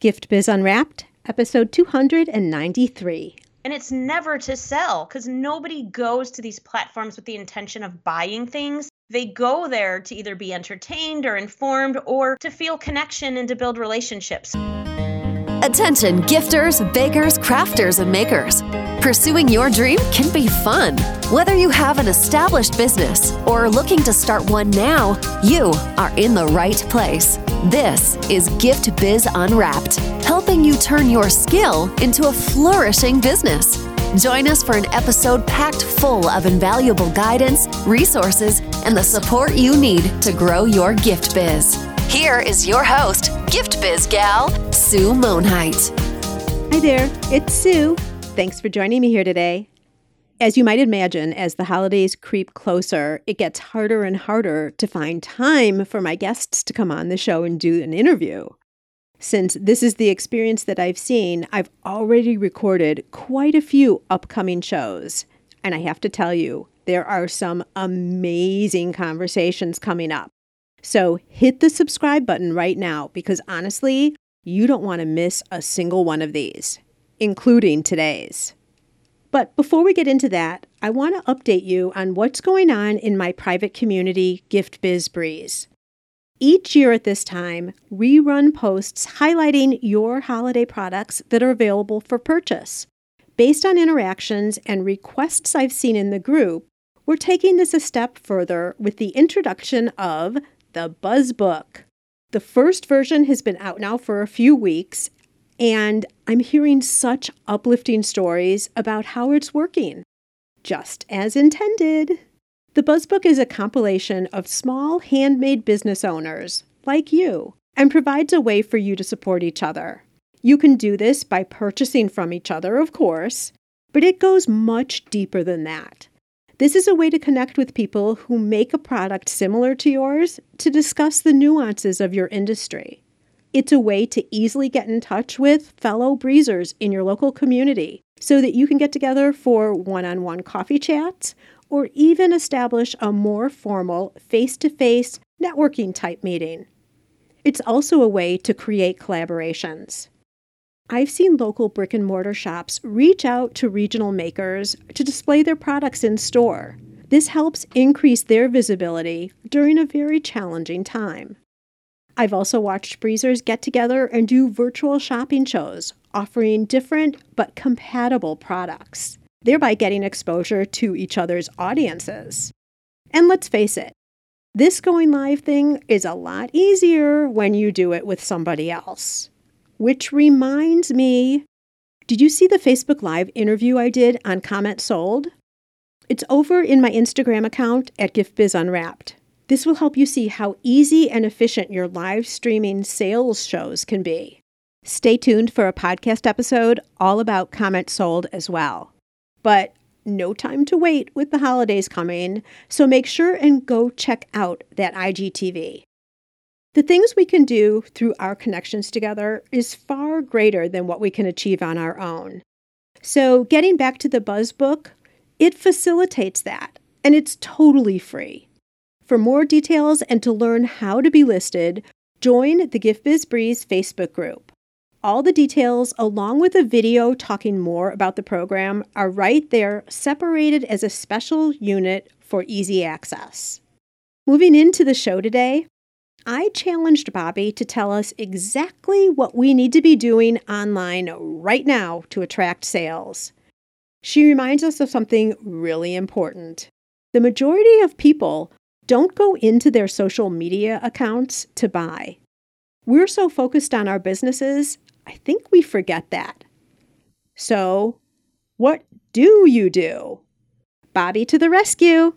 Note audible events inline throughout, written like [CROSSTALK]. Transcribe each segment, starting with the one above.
Gift Biz Unwrapped, episode 293. And it's never to sell because nobody goes to these platforms with the intention of buying things. They go there to either be entertained or informed or to feel connection and to build relationships. Attention, gifters, bakers, crafters, and makers. Pursuing your dream can be fun. Whether you have an established business or are looking to start one now, you are in the right place. This is Gift Biz Unwrapped, helping you turn your skill into a flourishing business. Join us for an episode packed full of invaluable guidance, resources, and the support you need to grow your gift biz. Here is your host, Gift Biz gal, Sue Monheit. Hi there, it's Sue. Thanks for joining me here today. As you might imagine, as the holidays creep closer, it gets harder and harder to find time for my guests to come on the show and do an interview. Since this is the experience that I've seen, I've already recorded quite a few upcoming shows. And I have to tell you, there are some amazing conversations coming up. So hit the subscribe button right now because honestly, you don't want to miss a single one of these, including today's. But before we get into that, I want to update you on what's going on in my private community, Gift Biz Breeze. Each year at this time, we run posts highlighting your holiday products that are available for purchase. Based on interactions and requests I've seen in the group, we're taking this a step further with the introduction of the Buzz Book. The first version has been out now for a few weeks, and I'm hearing such uplifting stories about how it's working, just as intended. The Buzzbook is a compilation of small handmade business owners, like you, and provides a way for you to support each other. You can do this by purchasing from each other, of course, but it goes much deeper than that. This is a way to connect with people who make a product similar to yours to discuss the nuances of your industry. It's a way to easily get in touch with fellow breezers in your local community so that you can get together for one on one coffee chats or even establish a more formal face to face networking type meeting. It's also a way to create collaborations. I've seen local brick and mortar shops reach out to regional makers to display their products in store. This helps increase their visibility during a very challenging time. I've also watched breezers get together and do virtual shopping shows, offering different but compatible products, thereby getting exposure to each other's audiences. And let's face it, this going live thing is a lot easier when you do it with somebody else. Which reminds me did you see the Facebook Live interview I did on Comment Sold? It's over in my Instagram account at GiftBizUnwrapped. This will help you see how easy and efficient your live streaming sales shows can be. Stay tuned for a podcast episode all about Comment Sold as well. But no time to wait with the holidays coming, so make sure and go check out that IGTV. The things we can do through our connections together is far greater than what we can achieve on our own. So, getting back to the Buzz book, it facilitates that, and it's totally free. For more details and to learn how to be listed, join the Gift Biz Breeze Facebook group. All the details, along with a video talking more about the program, are right there, separated as a special unit for easy access. Moving into the show today, I challenged Bobby to tell us exactly what we need to be doing online right now to attract sales. She reminds us of something really important. The majority of people don't go into their social media accounts to buy. We're so focused on our businesses, I think we forget that. So, what do you do? Bobby to the rescue!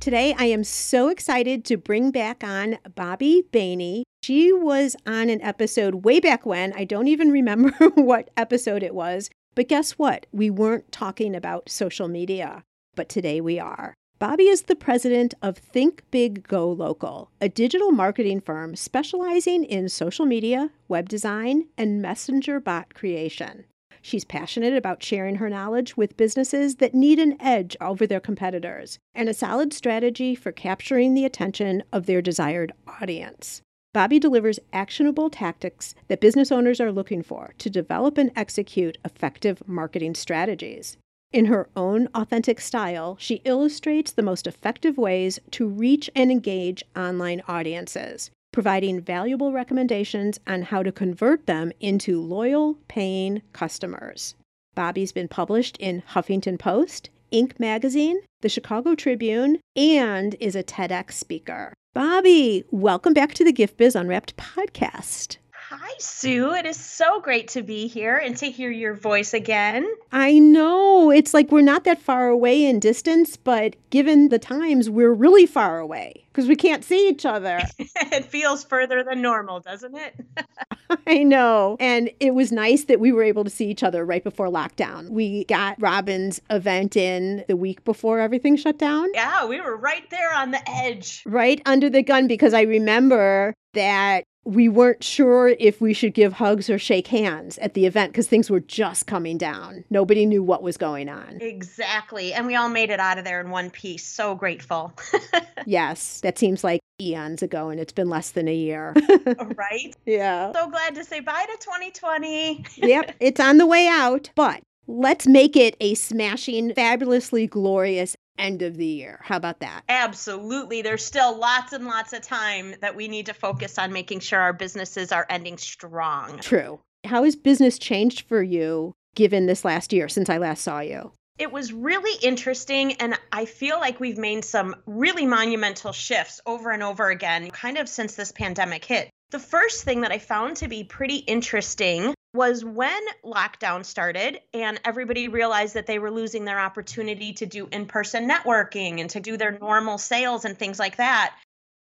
Today, I am so excited to bring back on Bobby Bainey. She was on an episode way back when. I don't even remember [LAUGHS] what episode it was, but guess what? We weren't talking about social media, but today we are. Bobby is the president of Think Big Go Local, a digital marketing firm specializing in social media, web design, and messenger bot creation. She's passionate about sharing her knowledge with businesses that need an edge over their competitors and a solid strategy for capturing the attention of their desired audience. Bobby delivers actionable tactics that business owners are looking for to develop and execute effective marketing strategies. In her own authentic style, she illustrates the most effective ways to reach and engage online audiences, providing valuable recommendations on how to convert them into loyal, paying customers. Bobby's been published in Huffington Post, Inc. magazine, the Chicago Tribune, and is a TEDx speaker. Bobby, welcome back to the Gift Biz Unwrapped podcast. Hi, Sue. It is so great to be here and to hear your voice again. I know. It's like we're not that far away in distance, but given the times, we're really far away because we can't see each other. [LAUGHS] it feels further than normal, doesn't it? [LAUGHS] I know. And it was nice that we were able to see each other right before lockdown. We got Robin's event in the week before everything shut down. Yeah, we were right there on the edge. Right under the gun because I remember that we weren't sure if we should give hugs or shake hands at the event because things were just coming down. Nobody knew what was going on. Exactly. And we all made it out of there in one piece. So grateful. [LAUGHS] yes, that seems like eons ago and it's been less than a year. [LAUGHS] right? [LAUGHS] Yeah. So glad to say bye to 2020. yep, it's on the way out, but let's make it a smashing, fabulously glorious end of the year. How about that? Absolutely. There's still lots and lots of time that we need to focus on making sure our businesses are ending strong. True. How has business changed for you given this last year since I last saw you? It was really interesting, and I feel like we've made some really monumental shifts over and over again, kind of since this pandemic hit. The first thing that I found to be pretty interesting was when lockdown started and everybody realized that they were losing their opportunity to do in person networking and to do their normal sales and things like that.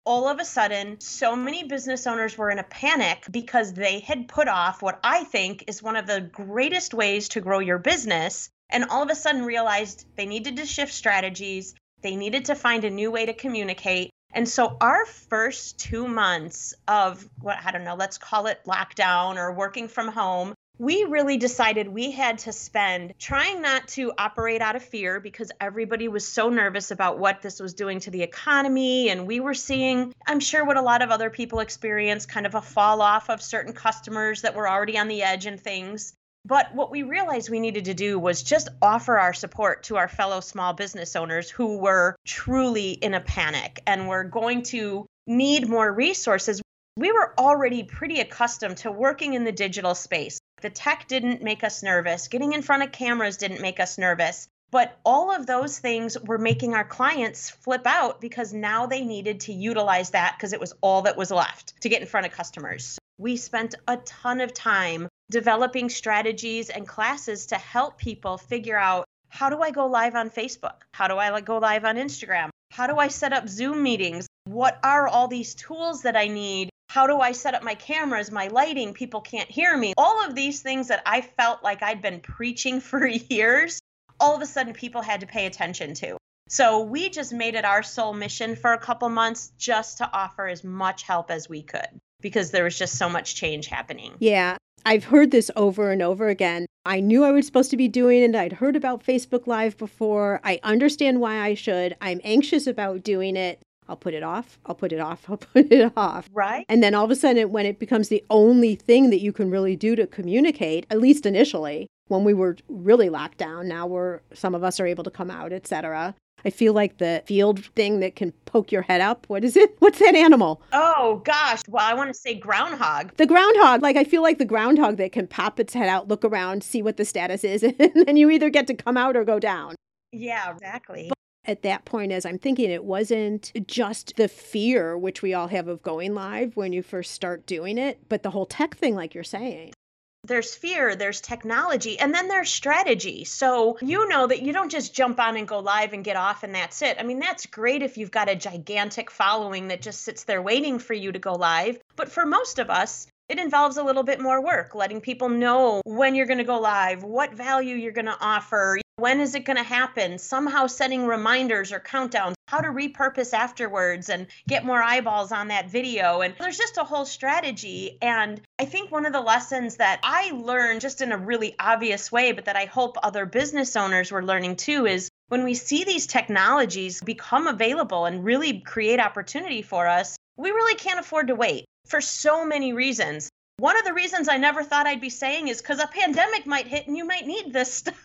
All of a sudden, so many business owners were in a panic because they had put off what I think is one of the greatest ways to grow your business. And all of a sudden realized they needed to shift strategies, they needed to find a new way to communicate. And so our first two months of what I don't know, let's call it lockdown or working from home, we really decided we had to spend trying not to operate out of fear because everybody was so nervous about what this was doing to the economy. And we were seeing, I'm sure, what a lot of other people experience kind of a fall off of certain customers that were already on the edge and things. But what we realized we needed to do was just offer our support to our fellow small business owners who were truly in a panic and were going to need more resources. We were already pretty accustomed to working in the digital space. The tech didn't make us nervous, getting in front of cameras didn't make us nervous. But all of those things were making our clients flip out because now they needed to utilize that because it was all that was left to get in front of customers. We spent a ton of time developing strategies and classes to help people figure out how do I go live on Facebook? How do I go live on Instagram? How do I set up Zoom meetings? What are all these tools that I need? How do I set up my cameras, my lighting? People can't hear me. All of these things that I felt like I'd been preaching [LAUGHS] for years, all of a sudden people had to pay attention to. So we just made it our sole mission for a couple months just to offer as much help as we could because there was just so much change happening. Yeah. I've heard this over and over again. I knew I was supposed to be doing it. I'd heard about Facebook Live before. I understand why I should. I'm anxious about doing it. I'll put it off. I'll put it off. [LAUGHS] I'll put it off. Right. And then all of a sudden, when it becomes the only thing that you can really do to communicate, at least initially, when we were really locked down, now we're some of us are able to come out, etc. I feel like the field thing that can poke your head up. What is it? [LAUGHS] What's that animal? Oh gosh. Well, I want to say groundhog. The groundhog. Like I feel like the groundhog that can pop its head out, look around, see what the status is, [LAUGHS] and then you either get to come out or go down. Yeah, exactly. But at that point, as I'm thinking, it wasn't just the fear which we all have of going live when you first start doing it, but the whole tech thing, like you're saying there's fear, there's technology, and then there's strategy. So you know that you don't just jump on and go live and get off and that's it. I mean, that's great if you've got a gigantic following that just sits there waiting for you to go live. But for most of us, it involves a little bit more work, letting people know when you're going to go live, what value you're going to offer, when is it going to happen, somehow setting reminders or countdowns. how to repurpose afterwards and get more eyeballs on that video. And there's just a whole strategy. And I think one of the lessons that I learned just in a really obvious way, but that I hope other business owners were learning too, is when we see these technologies become available and really create opportunity for us, we really can't afford to wait for so many reasons. One of the reasons I never thought I'd be saying is because a pandemic might hit and you might need this [LAUGHS] stuff.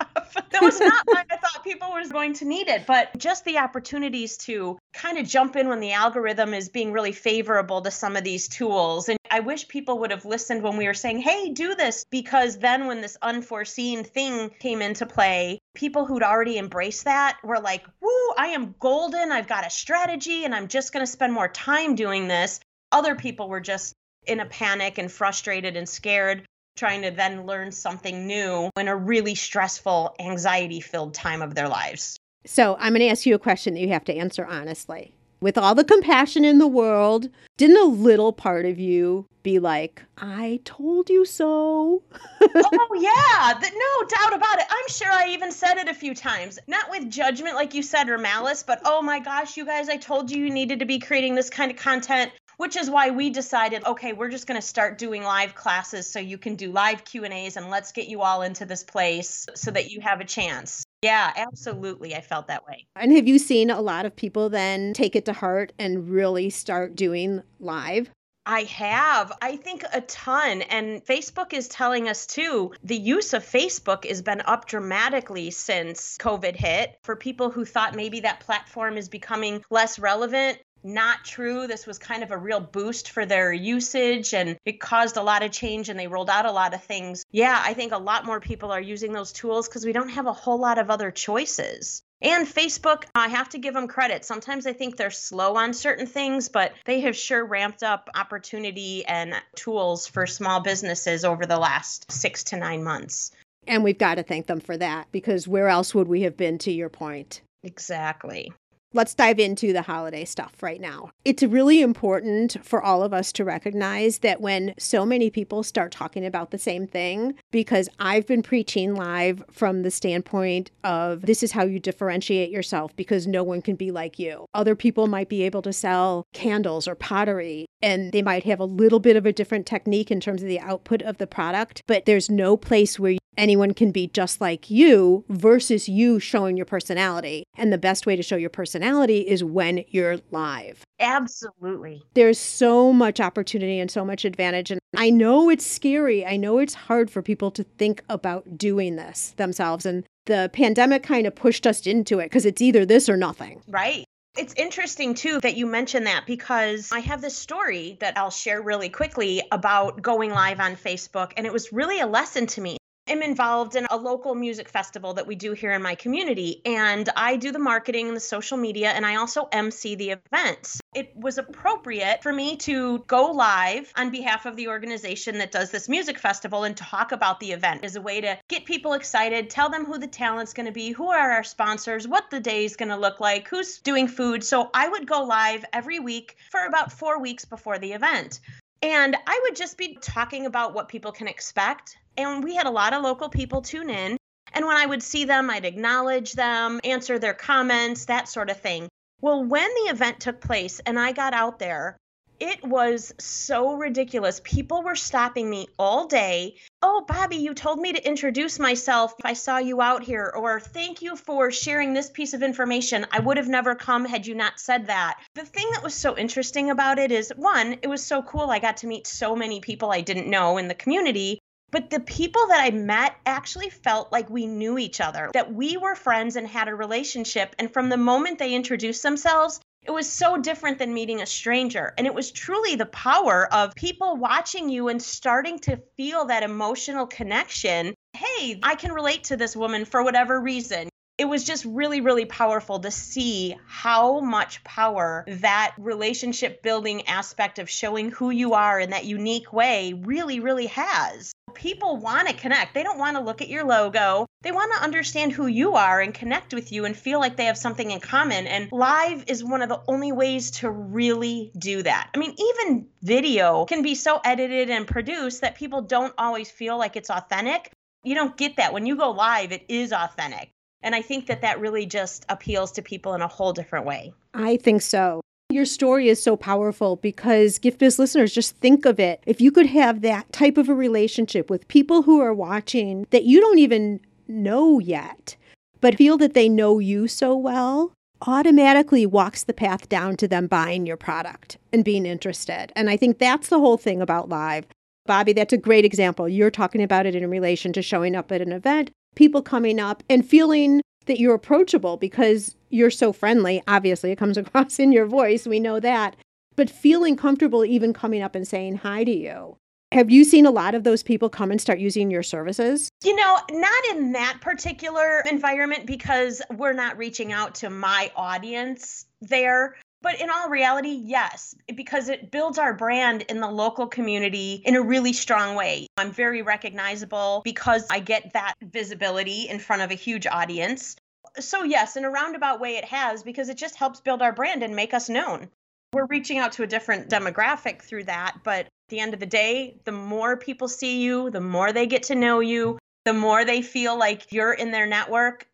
that was not [LAUGHS] why I thought people were going to need it, but just the opportunities to kind of jump in when the algorithm is being really favorable to some of these tools. And I wish people would have listened when we were saying, hey, do this, because then when this unforeseen thing came into play, people who'd already embraced that were like, woo, I am golden. I've got a strategy and I'm just going to spend more time doing this. Other people were just in a panic and frustrated and scared, trying to then learn something new in a really stressful, anxiety filled time of their lives. So, I'm going to ask you a question that you have to answer honestly. With all the compassion in the world, didn't a little part of you be like, I told you so? [LAUGHS] oh, yeah, the, no doubt about it. I'm sure I even said it a few times. Not with judgment, like you said, or malice, but oh my gosh, you guys, I told you you needed to be creating this kind of content which is why we decided okay we're just going to start doing live classes so you can do live q and a's and let's get you all into this place so that you have a chance yeah absolutely i felt that way and have you seen a lot of people then take it to heart and really start doing live I have. I think a ton. And Facebook is telling us too the use of Facebook has been up dramatically since COVID hit. For people who thought maybe that platform is becoming less relevant, not true. This was kind of a real boost for their usage and it caused a lot of change and they rolled out a lot of things. Yeah, I think a lot more people are using those tools because we don't have a whole lot of other choices. And Facebook, I have to give them credit. Sometimes I think they're slow on certain things, but they have sure ramped up opportunity and tools for small businesses over the last six to nine months. And we've got to thank them for that because where else would we have been, to your point? Exactly let's dive into the holiday stuff right now. It's really important for all of us to recognize that when so many people start talking about the same thing, because I've been preaching live from the standpoint of this is how you differentiate yourself because no one can be like you. Other people might be able to sell candles or pottery and they might have a little bit of a different technique in terms of the output of the product, but there's no place where anyone can be just like you versus you showing your personality. And the best way to show your personality is when you're live. Absolutely. There's so much opportunity and so much advantage. And I know it's scary. I know it's hard for people to think about doing this themselves. And the pandemic kind of pushed us into it because it's either this or nothing. Right. It's interesting too that you mentioned that because I have this story that I'll share really quickly about going live on Facebook. And it was really a lesson to me am involved in a local music festival that we do here in my community. And I do the marketing and the social media, and I also MC the events. It was appropriate for me to go live on behalf of the organization that does this music festival and talk about the event as a way to get people excited, tell them who the talent's going to be, who are our sponsors, what the day is going to look like, who's doing food. So I would go live every week for about four weeks before the event. And I would just be talking about what people can expect. And we had a lot of local people tune in. And when I would see them, I'd acknowledge them, answer their comments, that sort of thing. Well, when the event took place and I got out there, it was so ridiculous. People were stopping me all day. Oh, Bobby, you told me to introduce myself. If I saw you out here. Or thank you for sharing this piece of information. I would have never come had you not said that. The thing that was so interesting about it is one, it was so cool. I got to meet so many people I didn't know in the community. But the people that I met actually felt like we knew each other, that we were friends and had a relationship. And from the moment they introduced themselves, it was so different than meeting a stranger. And it was truly the power of people watching you and starting to feel that emotional connection. Hey, I can relate to this woman for whatever reason. It was just really, really powerful to see how much power that relationship building aspect of showing who you are in that unique way really, really has people want to connect. They don't want to look at your logo. They want to understand who you are and connect with you and feel like they have something in common. And live is one of the only ways to really do that. I mean, even video can be so edited and produced that people don't always feel like it's authentic. You don't get that. When you go live, it is authentic. And I think that that really just appeals to people in a whole different way. I think so. Your story is so powerful because Gift Biz listeners, just think of it. If you could have that type of a relationship with people who are watching that you don't even know yet, but feel that they know you so well, automatically walks the path down to them buying your product and being interested. And I think that's the whole thing about live. Bobby, that's a great example. You're talking about it in relation to showing up at an event, people coming up and feeling that you're approachable because you're so friendly. Obviously, it comes [LAUGHS] across in your voice. We know that. But feeling comfortable even coming up and saying hi to you. Have you seen a lot of those people come and start using your services? You know, not in that particular environment because we're not reaching out to my audience there. But in all reality, yes, because it builds our brand in the local community in a really strong way. I'm very recognizable because I get that visibility in front of a huge audience. So, yes, in a roundabout way, it has because it just helps build our brand and make us known. We're reaching out to a different demographic through that, but at the end of the day, the more people see you, the more they get to know you, the more they feel like you're in their network,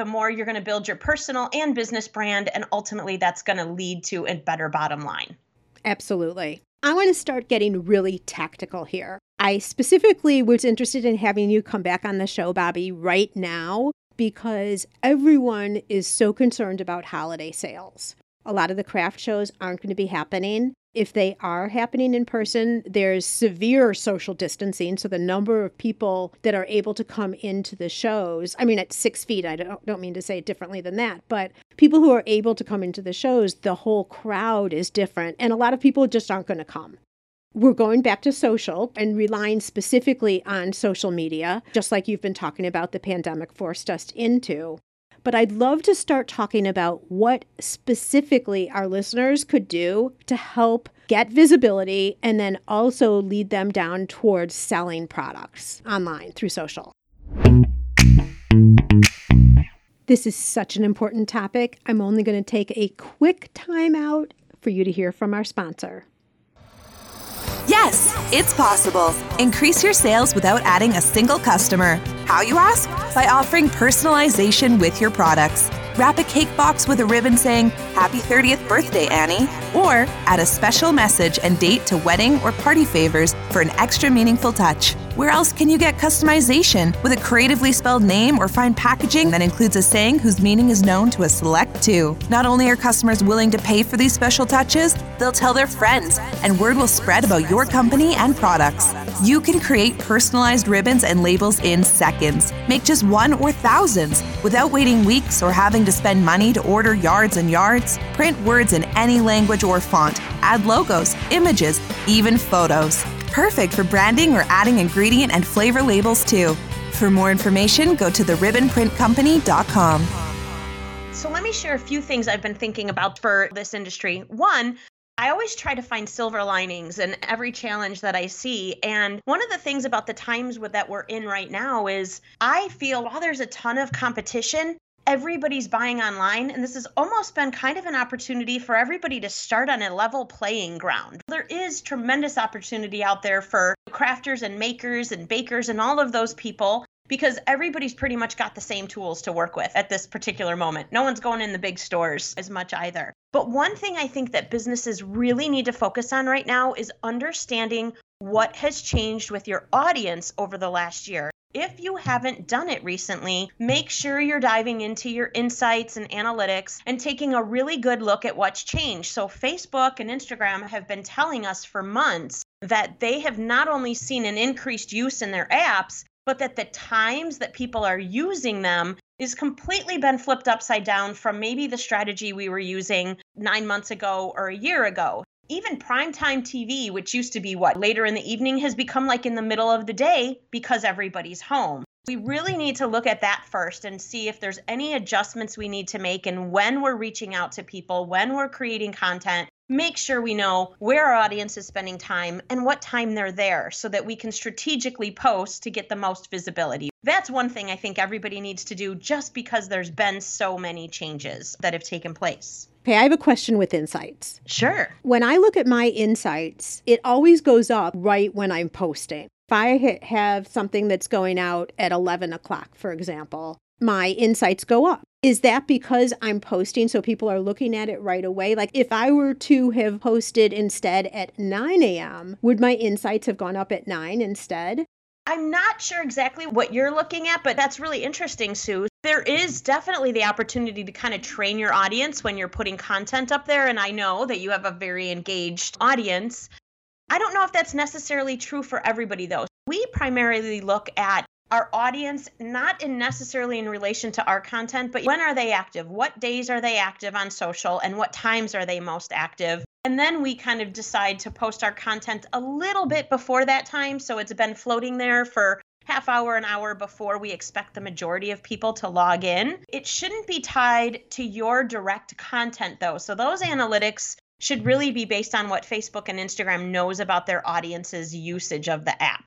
the more you're going to build your personal and business brand. And ultimately, that's going to lead to a better bottom line. Absolutely. I want to start getting really tactical here. I specifically was interested in having you come back on the show, Bobby, right now because everyone is so concerned about holiday sales. A lot of the craft shows aren't going to be happening. If they are happening in person, there's severe social distancing. So the number of people that are able to come into the shows, I mean, at six feet, I don't, don't mean to say it differently than that, but people who are able to come into the shows, the whole crowd is different. And a lot of people just aren't going to come. We're going back to social and relying specifically on social media, just like you've been talking about the pandemic forced us into. But I'd love to start talking about what specifically our listeners could do to help get visibility and then also lead them down towards selling products online through social. This is such an important topic. I'm only going to take a quick time out for you to hear from our sponsor. Yes, it's possible. Increase your sales without adding a single customer. How you ask? By offering personalization with your products. Wrap a cake box with a ribbon saying, Happy 30th birthday, Annie. Or add a special message and date to wedding or party favors for an extra meaningful touch. Where else can you get customization with a creatively spelled name or find packaging that includes a saying whose meaning is known to a select two? Not only are customers willing to pay for these special touches, they'll tell their friends, and word will spread about your company and products. You can create personalized ribbons and labels in seconds. Make just one or thousands without waiting weeks or having to spend money to order yards and yards. Print words in any language or font. Add logos, images, even photos. Perfect for branding or adding ingredient and flavor labels too. For more information, go to theribbonprintcompany.com. So let me share a few things I've been thinking about for this industry. One, I always try to find silver linings in every challenge that I see. And one of the things about the times that we're in right now is I feel while there's a ton of competition, everybody's buying online and this has almost been kind of an opportunity for everybody to start on a level playing ground. There is tremendous opportunity out there for crafters and makers and bakers and all of those people because everybody's pretty much got the same tools to work with at this particular moment. No one's going in the big stores as much either. But one thing I think that businesses really need to focus on right now is understanding what has changed with your audience over the last year. If you haven't done it recently, make sure you're diving into your insights and analytics and taking a really good look at what's changed. So, Facebook and Instagram have been telling us for months that they have not only seen an increased use in their apps, but that the times that people are using them is completely been flipped upside down from maybe the strategy we were using nine months ago or a year ago even primetime TV, which used to be what later in the evening, has become like in the middle of the day because everybody's home. We really need to look at that first and see if there's any adjustments we need to make and when we're reaching out to people, when we're creating content, make sure we know where our audience is spending time and what time they're there so that we can strategically post to get the most visibility. That's one thing I think everybody needs to do just because there's been so many changes that have taken place. Okay, I have a question with insights. Sure. When I look at my insights, it always goes up right when I'm posting. If I have something that's going out at 11 o'clock, for example, my insights go up. Is that because I'm posting so people are looking at it right away? Like if I were to have posted instead at 9 a.m., would my insights have gone up at 9 instead? I'm not sure exactly what you're looking at, but that's really interesting, Sue. There is definitely the opportunity to kind of train your audience when you're putting content up there. And I know that you have a very engaged audience. I don't know if that's necessarily true for everybody, though. We primarily look at our audience not in necessarily in relation to our content but when are they active what days are they active on social and what times are they most active and then we kind of decide to post our content a little bit before that time so it's been floating there for half hour an hour before we expect the majority of people to log in it shouldn't be tied to your direct content though so those analytics should really be based on what Facebook and Instagram knows about their audience's usage of the app.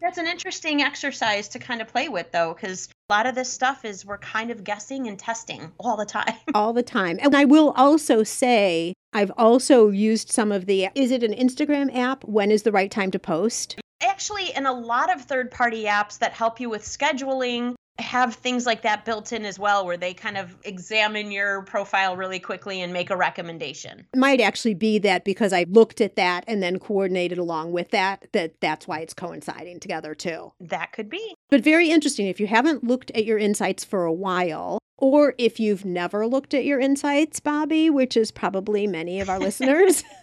That's an interesting exercise to kind of play with, though, because a lot of this stuff is we're kind of guessing and testing all the time. [LAUGHS] all the time. And I will also say, I've also used some of the, is it an Instagram app? When is the right time to post? Actually, in a lot of third party apps that help you with scheduling, have things like that built in as well where they kind of examine your profile really quickly and make a recommendation. It might actually be that because i looked at that and then coordinated along with that that that's why it's coinciding together too. That could be. But very interesting if you haven't looked at your insights for a while or if you've never looked at your insights, Bobby, which is probably many of our listeners. [LAUGHS] [LAUGHS]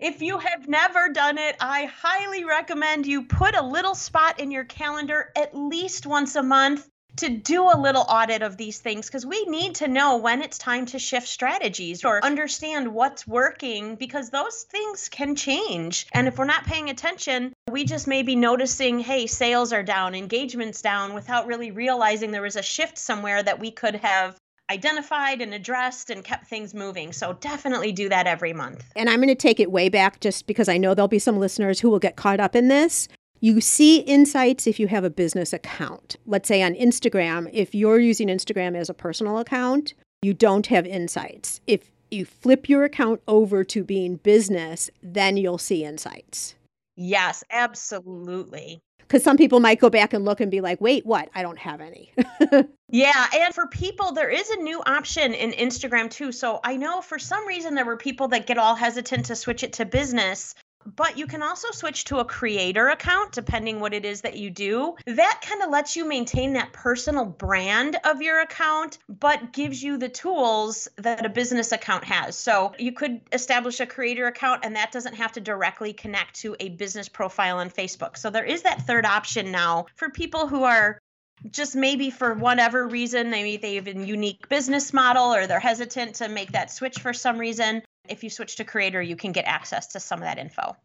if you have never done it, I highly recommend you put a little spot in your calendar at least once a month to do a little audit of these things because we need to know when it's time to shift strategies or understand what's working because those things can change. And if we're not paying attention, we just may be noticing, hey, sales are down, engagement's down without really realizing there was a shift somewhere that we could have identified and addressed and kept things moving. So definitely do that every month. And I'm going to take it way back just because I know there'll be some listeners who will get caught up in this. You see insights if you have a business account. Let's say on Instagram, if you're using Instagram as a personal account, you don't have insights. If you flip your account over to being business, then you'll see insights. Yes, absolutely. Because some people might go back and look and be like, wait, what? I don't have any. [LAUGHS] yeah. And for people, there is a new option in Instagram too. So I know for some reason there were people that get all hesitant to switch it to business. But you can also switch to a creator account depending what it is that you do. That kind of lets you maintain that personal brand of your account, but gives you the tools that a business account has. So you could establish a creator account and that doesn't have to directly connect to a business profile on Facebook. So there is that third option now for people who are just maybe for whatever reason, maybe they have a unique business model or they're hesitant to make that switch for some reason. If you switch to creator, you can get access to some of that info.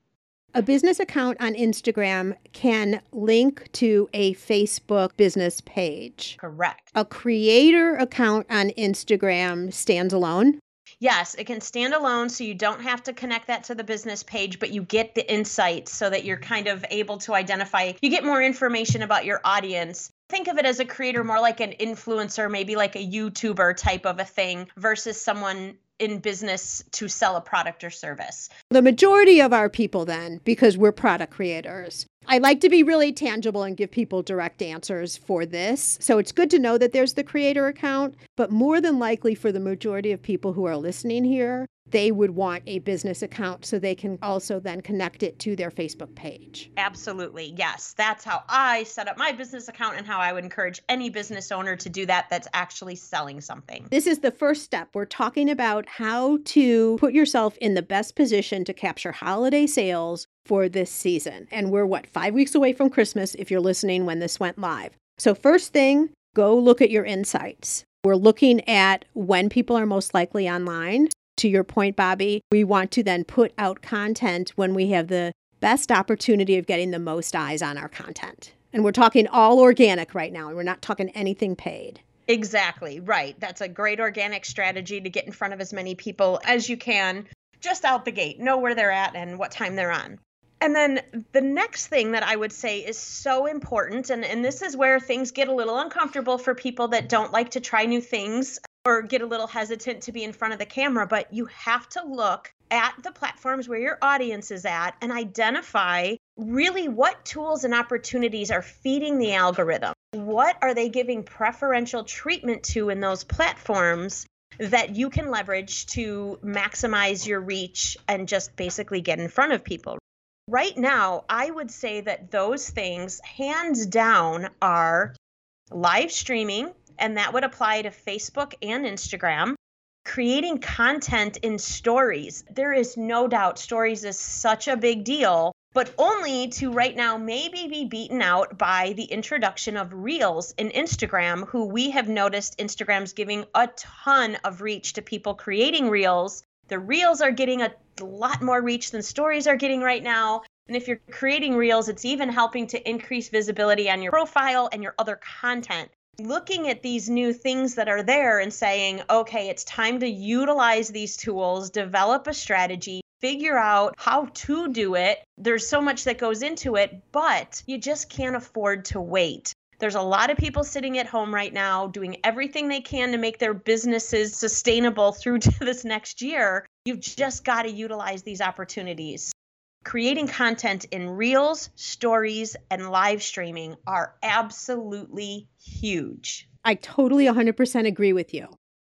A business account on Instagram can link to a Facebook business page. Correct. A creator account on Instagram stands alone. Yes, it can stand alone so you don't have to connect that to the business page, but you get the insights so that you're kind of able to identify, you get more information about your audience. Think of it as a creator more like an influencer, maybe like a YouTuber type of a thing versus someone in business to sell a product or service. The majority of our people, then, because we're product creators, I like to be really tangible and give people direct answers for this. So it's good to know that there's the creator account, but more than likely for the majority of people who are listening here, they would want a business account so they can also then connect it to their Facebook page. Absolutely. Yes. That's how I set up my business account and how I would encourage any business owner to do that that's actually selling something. This is the first step. We're talking about how to put yourself in the best position to capture holiday sales for this season. And we're what, five weeks away from Christmas if you're listening when this went live. So, first thing, go look at your insights. We're looking at when people are most likely online to your point, Bobby, we want to then put out content when we have the best opportunity of getting the most eyes on our content. And we're talking all organic right now. and We're not talking anything paid. Exactly, right. That's a great organic strategy to get in front of as many people as you can just out the gate, know where they're at and what time they're on. And then the next thing that I would say is so important, and, and this is where things get a little uncomfortable for people that don't like to try new things or get a little hesitant to be in front of the camera, but you have to look at the platforms where your audience is at and identify really what tools and opportunities are feeding the algorithm? What are they giving preferential treatment to in those platforms that you can leverage to maximize your reach and just basically get in front of people? Right now, I would say that those things, hands down, are live streaming, and that would apply to Facebook and Instagram. Creating content in stories. There is no doubt stories is such a big deal but only to right now maybe be beaten out by the introduction of Reels in Instagram, who we have noticed Instagram's giving a ton of reach to people creating Reels. The Reels are getting a lot more reach than stories are getting right now. And if you're creating Reels, it's even helping to increase visibility on your profile and your other content looking at these new things that are there and saying, okay, it's time to utilize these tools, develop a strategy, figure out how to do it. There's so much that goes into it, but you just can't afford to wait. There's a lot of people sitting at home right now doing everything they can to make their businesses sustainable through [LAUGHS] to this next year. You've just got to utilize these opportunities. Creating content in reels, stories, and live streaming are absolutely huge. I totally 100% agree with you.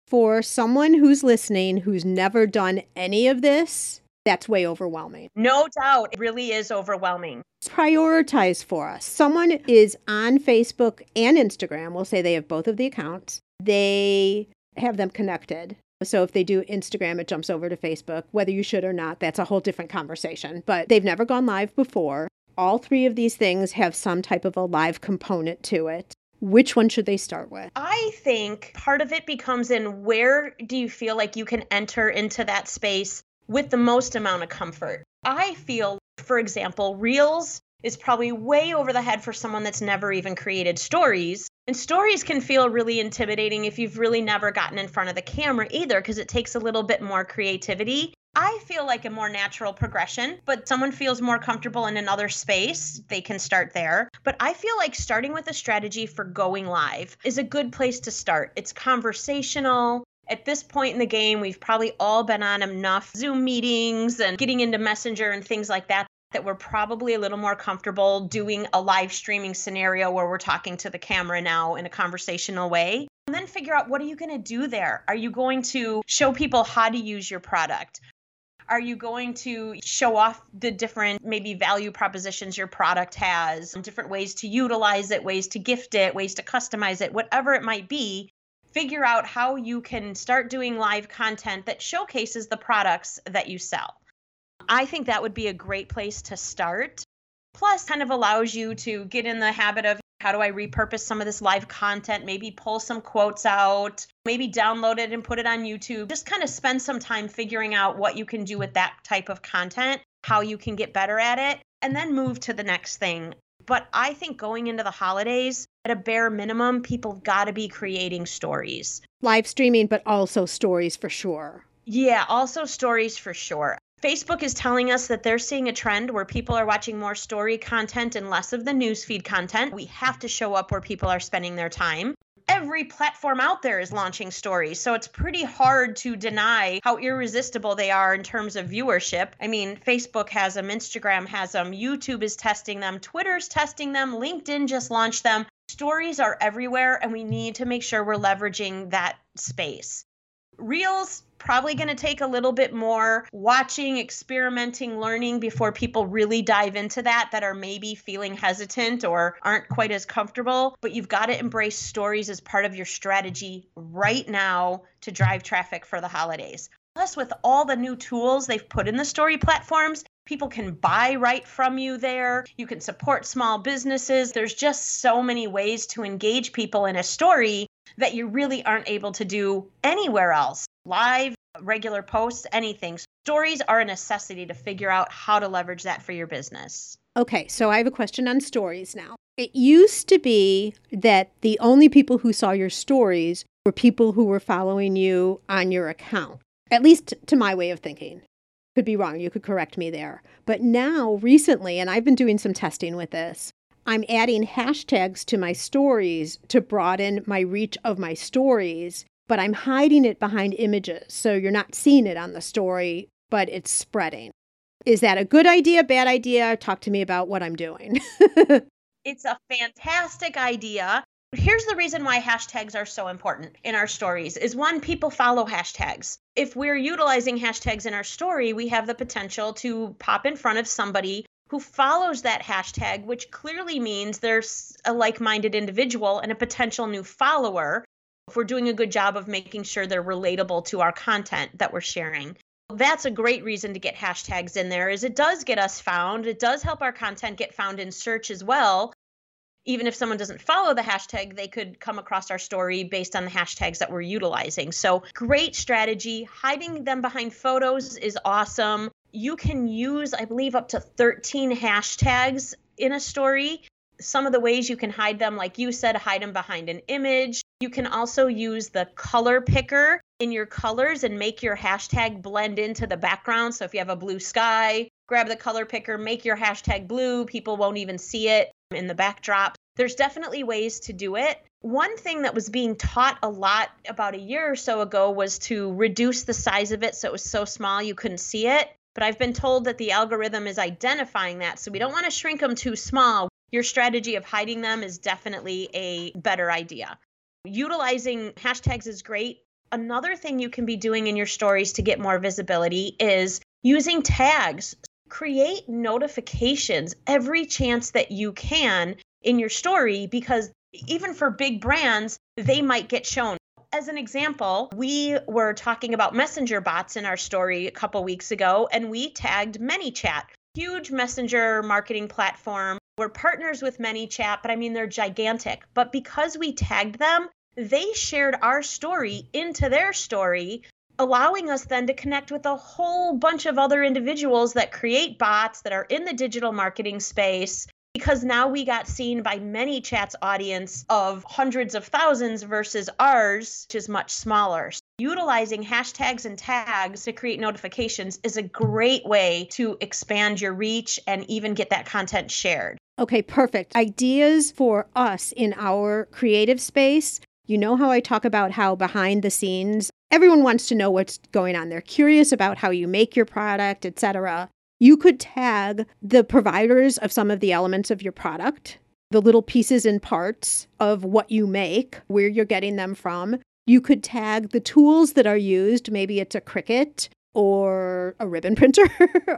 For someone who's listening who's never done any of this, that's way overwhelming. No doubt. It really is overwhelming. Prioritize for us. Someone is on Facebook and Instagram. We'll say they have both of the accounts. They have them connected. So if they do Instagram, it jumps over to Facebook. Whether you should or not, that's a whole different conversation. But they've never gone live before. All three of these things have some type of a live component to it. Which one should they start with? I think part of it becomes in where do you feel like you can enter into that space with the most amount of comfort. I feel, for example, Reels is probably way over the head for someone that's never even created stories. And stories can feel really intimidating if you've really never gotten in front of the camera either, because it takes a little bit more creativity. I feel like a more natural progression, but someone feels more comfortable in another space, they can start there. But I feel like starting with a strategy for going live is a good place to start. It's conversational, at this point in the game, we've probably all been on enough Zoom meetings and getting into Messenger and things like that that we're probably a little more comfortable doing a live streaming scenario where we're talking to the camera now in a conversational way. And then figure out what are you going to do there? Are you going to show people how to use your product? Are you going to show off the different maybe value propositions your product has, different ways to utilize it, ways to gift it, ways to customize it, whatever it might be? figure out how you can start doing live content that showcases the products that you sell. I think that would be a great place to start. Plus, kind of allows you to get in the habit of how do I repurpose some of this live content? Maybe pull some quotes out, maybe download it and put it on YouTube. Just kind of spend some time figuring out what you can do with that type of content, how you can get better at it, and then move to the next thing. But I think going into the holidays, at a bare minimum, people got to be creating stories. Live streaming, but also stories for sure. Yeah, also stories for sure. Facebook is telling us that they're seeing a trend where people are watching more story content and less of the newsfeed content. We have to show up where people are spending their time every platform out there is launching stories. So it's pretty hard to deny how irresistible they are in terms of viewership. I mean, Facebook has them, Instagram has them, YouTube is testing them, Twitter's testing them, LinkedIn just launched them. Stories are everywhere, and we need to make sure we're leveraging that space. Reels probably going to take a little bit more watching, experimenting, learning before people really dive into that that are maybe feeling hesitant or aren't quite as comfortable. But you've got to embrace stories as part of your strategy right now to drive traffic for the holidays. Plus, with all the new tools they've put in the story platforms, people can buy right from you there. You can support small businesses. There's just so many ways to engage people in a story that you really aren't able to do anywhere else live, regular posts, anything. Stories are a necessity to figure out how to leverage that for your business. Okay, so I have a question on stories now. It used to be that the only people who saw your stories were people who were following you on your account, at least to my way of thinking. Could be wrong, you could correct me there. But now, recently, and I've been doing some testing with this, I'm adding hashtags to my stories to broaden my reach of my stories but I'm hiding it behind images. So you're not seeing it on the story, but it's spreading. Is that a good idea, bad idea? Talk to me about what I'm doing. [LAUGHS] it's a fantastic idea. Here's the reason why hashtags are so important in our stories is one people follow hashtags. If we're utilizing hashtags in our story, we have the potential to pop in front of somebody who follows that hashtag, which clearly means there's a like-minded individual and a potential new follower. If we're doing a good job of making sure they're relatable to our content that we're sharing. That's a great reason to get hashtags in there is it does get us found. It does help our content get found in search as well even if someone doesn't follow the hashtag, they could come across our story based on the hashtags that we're utilizing. So, great strategy. Hiding them behind photos is awesome. You can use, I believe, up to 13 hashtags in a story. Some of the ways you can hide them, like you said, hide them behind an image. You can also use the color picker in your colors and make your hashtag blend into the background. So if you have a blue sky, grab the color picker, make your hashtag blue. People won't even see it in the backdrop. There's definitely ways to do it. One thing that was being taught a lot about a year or so ago was to reduce the size of it so it was so small you couldn't see it. But I've been told that the algorithm is identifying that. So we don't want to shrink them too small. Your strategy of hiding them is definitely a better idea. Utilizing hashtags is great. Another thing you can be doing in your stories to get more visibility is using tags create notifications every chance that you can in your story because even for big brands, they might get shown. As an example, we were talking about messenger bots in our story a couple weeks ago, and we tagged ManyChat, huge messenger marketing platform. We're partners with ManyChat, but I mean, they're gigantic. But because we tagged them, they shared our story into their story allowing us then to connect with a whole bunch of other individuals that create bots that are in the digital marketing space because now we got seen by ManyChat's audience of hundreds of thousands versus ours which is much smaller utilizing hashtags and tags to create notifications is a great way to expand your reach and even get that content shared Okay, perfect. Ideas for us in our creative space. You know how I talk about how behind the scenes everyone wants to know what's going on. They're curious about how you make your product, etc. You could tag the providers of some of the elements of your product, the little pieces and parts of what you make, where you're getting them from. You could tag the tools that are used. Maybe it's a Cricut or a ribbon [LAUGHS] printer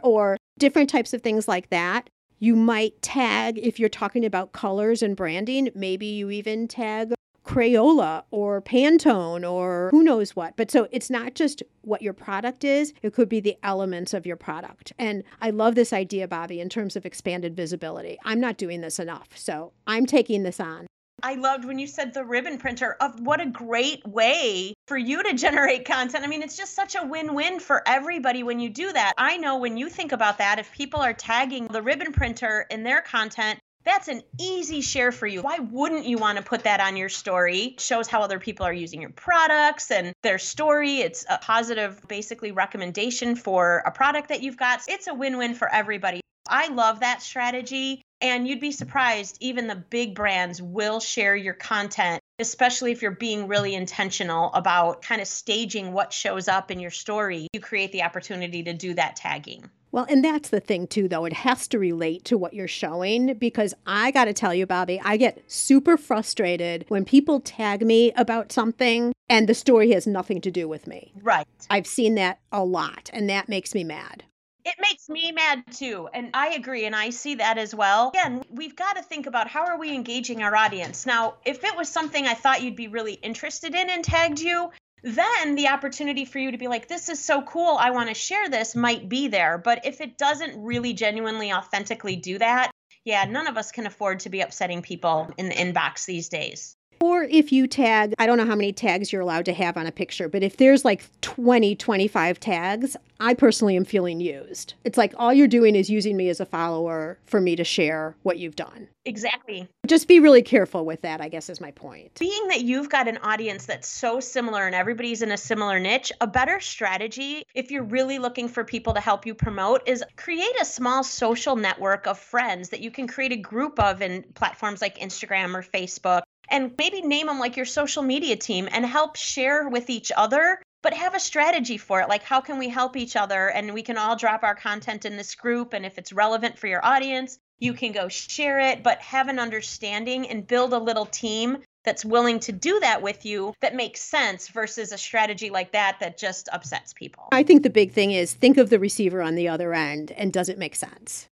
or different types of things like that. You might tag, if you're talking about colors and branding, maybe you even tag Crayola or Pantone or who knows what. But so it's not just what your product is, it could be the elements of your product. And I love this idea, Bobby, in terms of expanded visibility. I'm not doing this enough. So I'm taking this on. I loved when you said the ribbon printer of what a great way for you to generate content. I mean, it's just such a win-win for everybody when you do that. I know when you think about that, if people are tagging the ribbon printer in their content, that's an easy share for you. Why wouldn't you want to put that on your story? It shows how other people are using your products and their story. It's a positive, basically, recommendation for a product that you've got. It's a win win for everybody. I love that strategy. And you'd be surprised, even the big brands will share your content, especially if you're being really intentional about kind of staging what shows up in your story. You create the opportunity to do that tagging. Well, and that's the thing too, though. It has to relate to what you're showing because I got to tell you, Bobby, I get super frustrated when people tag me about something and the story has nothing to do with me. Right. I've seen that a lot, and that makes me mad. It makes me mad too. And I agree. And I see that as well. Again, we've got to think about how are we engaging our audience? Now, if it was something I thought you'd be really interested in and tagged you, then the opportunity for you to be like, this is so cool, I want to share this might be there. But if it doesn't really genuinely, authentically do that, yeah, none of us can afford to be upsetting people in the inbox these days. Or if you tag, I don't know how many tags you're allowed to have on a picture, but if there's like 20, 25 tags, I personally am feeling used. It's like all you're doing is using me as a follower for me to share what you've done. Exactly. Just be really careful with that, I guess is my point. Being that you've got an audience that's so similar and everybody's in a similar niche, a better strategy, if you're really looking for people to help you promote, is create a small social network of friends that you can create a group of in platforms like Instagram or Facebook and maybe name them like your social media team and help share with each other but have a strategy for it. Like, how can we help each other? And we can all drop our content in this group. And if it's relevant for your audience, you can go share it, but have an understanding and build a little team that's willing to do that with you that makes sense versus a strategy like that that just upsets people. I think the big thing is think of the receiver on the other end and does it make sense?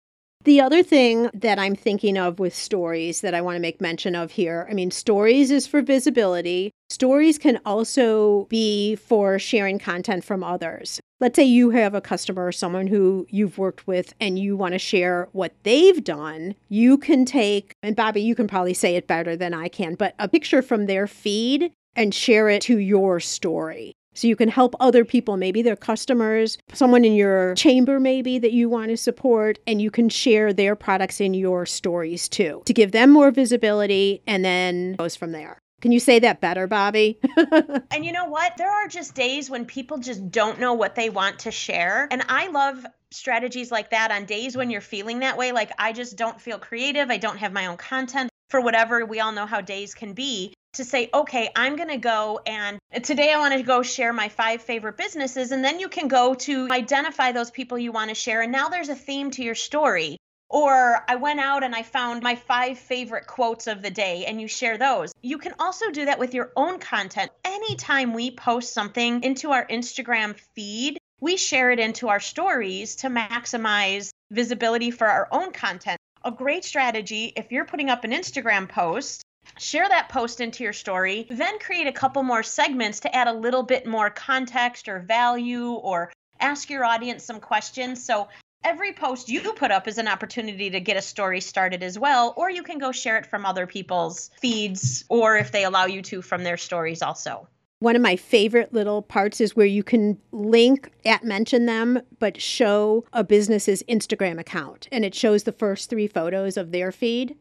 The other thing that I'm thinking of with stories that I want to make mention of here I mean, stories is for visibility. Stories can also be for sharing content from others. Let's say you have a customer or someone who you've worked with and you want to share what they've done. You can take, and Bobby, you can probably say it better than I can, but a picture from their feed and share it to your story. So you can help other people, maybe their customers, someone in your chamber, maybe that you want to support, and you can share their products in your stories too to give them more visibility and then goes from there. Can you say that better, Bobby? [LAUGHS] and you know what? There are just days when people just don't know what they want to share. And I love strategies like that on days when you're feeling that way. Like, I just don't feel creative. I don't have my own content for whatever we all know how days can be to say, okay, I'm going to go and today I want to go share my five favorite businesses. And then you can go to identify those people you want to share. And now there's a theme to your story. Or I went out and I found my five favorite quotes of the day and you share those. You can also do that with your own content. Anytime we post something into our Instagram feed, we share it into our stories to maximize visibility for our own content. A great strategy if you're putting up an Instagram post share that post into your story, then create a couple more segments to add a little bit more context or value or ask your audience some questions. So every post you put up is an opportunity to get a story started as well, or you can go share it from other people's feeds or if they allow you to from their stories also. One of my favorite little parts is where you can link at mention them, but show a business's Instagram account. And it shows the first three photos of their feed.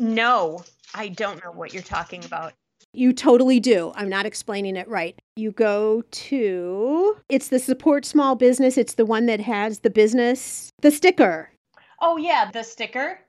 No, I don't know what you're talking about. You totally do. I'm not explaining it right. You go to, it's the support small business. It's the one that has the business, the sticker. Oh, yeah, the sticker.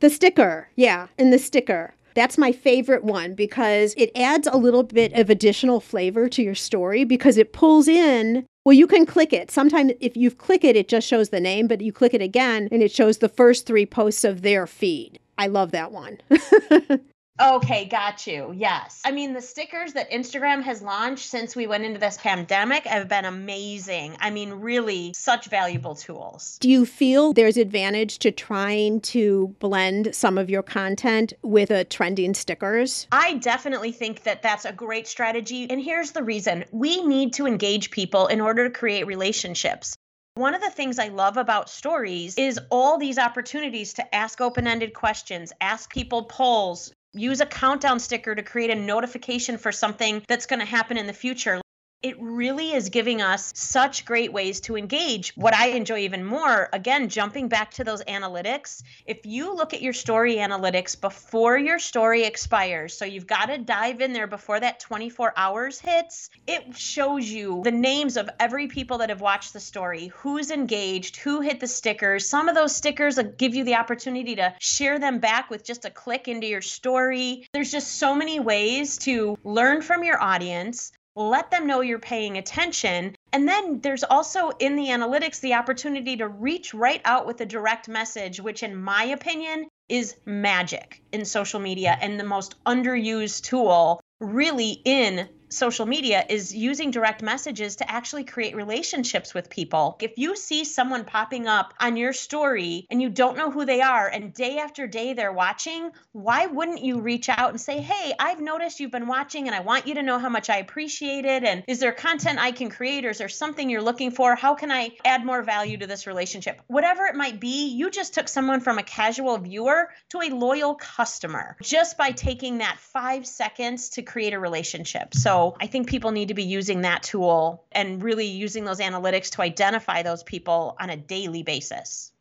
The sticker. Yeah, and the sticker. That's my favorite one because it adds a little bit of additional flavor to your story because it pulls in. Well, you can click it. Sometimes if you click it, it just shows the name, but you click it again and it shows the first three posts of their feed. I love that one. [LAUGHS] Okay, got you. Yes. I mean, the stickers that Instagram has launched since we went into this pandemic have been amazing. I mean, really such valuable tools. Do you feel there's advantage to trying to blend some of your content with a trending stickers? I definitely think that that's a great strategy. And here's the reason. We need to engage people in order to create relationships. One of the things I love about stories is all these opportunities to ask open ended questions, ask people polls, use a countdown sticker to create a notification for something that's going to happen in the future it really is giving us such great ways to engage. What I enjoy even more, again, jumping back to those analytics, if you look at your story analytics before your story expires, so you've got to dive in there before that 24 hours hits, it shows you the names of every people that have watched the story, who's engaged, who hit the stickers. Some of those stickers uh, give you the opportunity to share them back with just a click into your story. There's just so many ways to learn from your audience let them know you're paying attention. And then there's also in the analytics the opportunity to reach right out with a direct message, which, in my opinion, is magic in social media and the most underused tool really in social media is using direct messages to actually create relationships with people. If you see someone popping up on your story and you don't know who they are and day after day they're watching, why wouldn't you reach out and say, Hey, I've noticed you've been watching and I want you to know how much I appreciate it. And is there content I can create or is there something you're looking for? How can I add more value to this relationship? Whatever it might be, you just took someone from a casual viewer to a loyal customer just by taking that five seconds to create a relationship. So I think people need to be using that tool and really using those analytics to identify those people on a daily basis.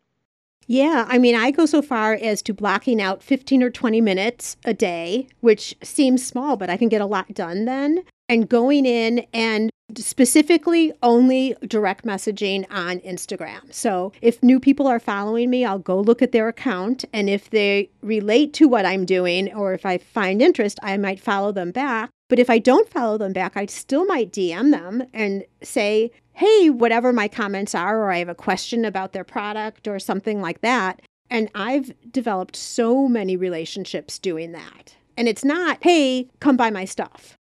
Yeah, I mean, I go so far as to blocking out 15 or 20 minutes a day, which seems small, but I can get a lot done then. And going in and specifically only direct messaging on Instagram. So if new people are following me, I'll go look at their account. And if they relate to what I'm doing or if I find interest, I might follow them back But if I don't follow them back, I still might DM them and say, hey, whatever my comments are, or I have a question about their product or something like that. And I've developed so many relationships doing that. And it's not, hey, come buy my stuff.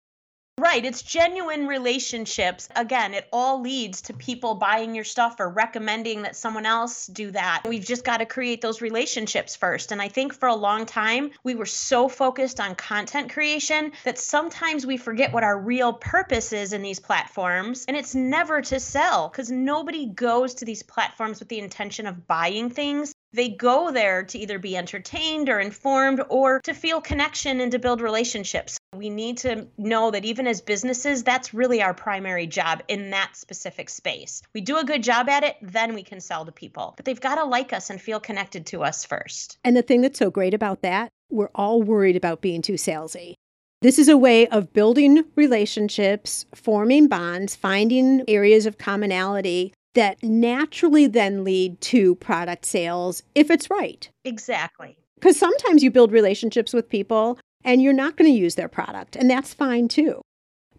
Right. It's genuine relationships. Again, it all leads to people buying your stuff or recommending that someone else do that. We've just got to create those relationships first. And I think for a long time, we were so focused on content creation that sometimes we forget what our real purpose is in these platforms. And it's never to sell because nobody goes to these platforms with the intention of buying things they go there to either be entertained or informed or to feel connection and to build relationships. We need to know that even as businesses, that's really our primary job in that specific space. We do a good job at it, then we can sell to people. But they've got to like us and feel connected to us first. And the thing that's so great about that, we're all worried about being too salesy. This is a way of building relationships, forming bonds, finding areas of commonality that naturally then lead to product sales if it's right. Exactly. Because sometimes you build relationships with people and you're not going to use their product, and that's fine too.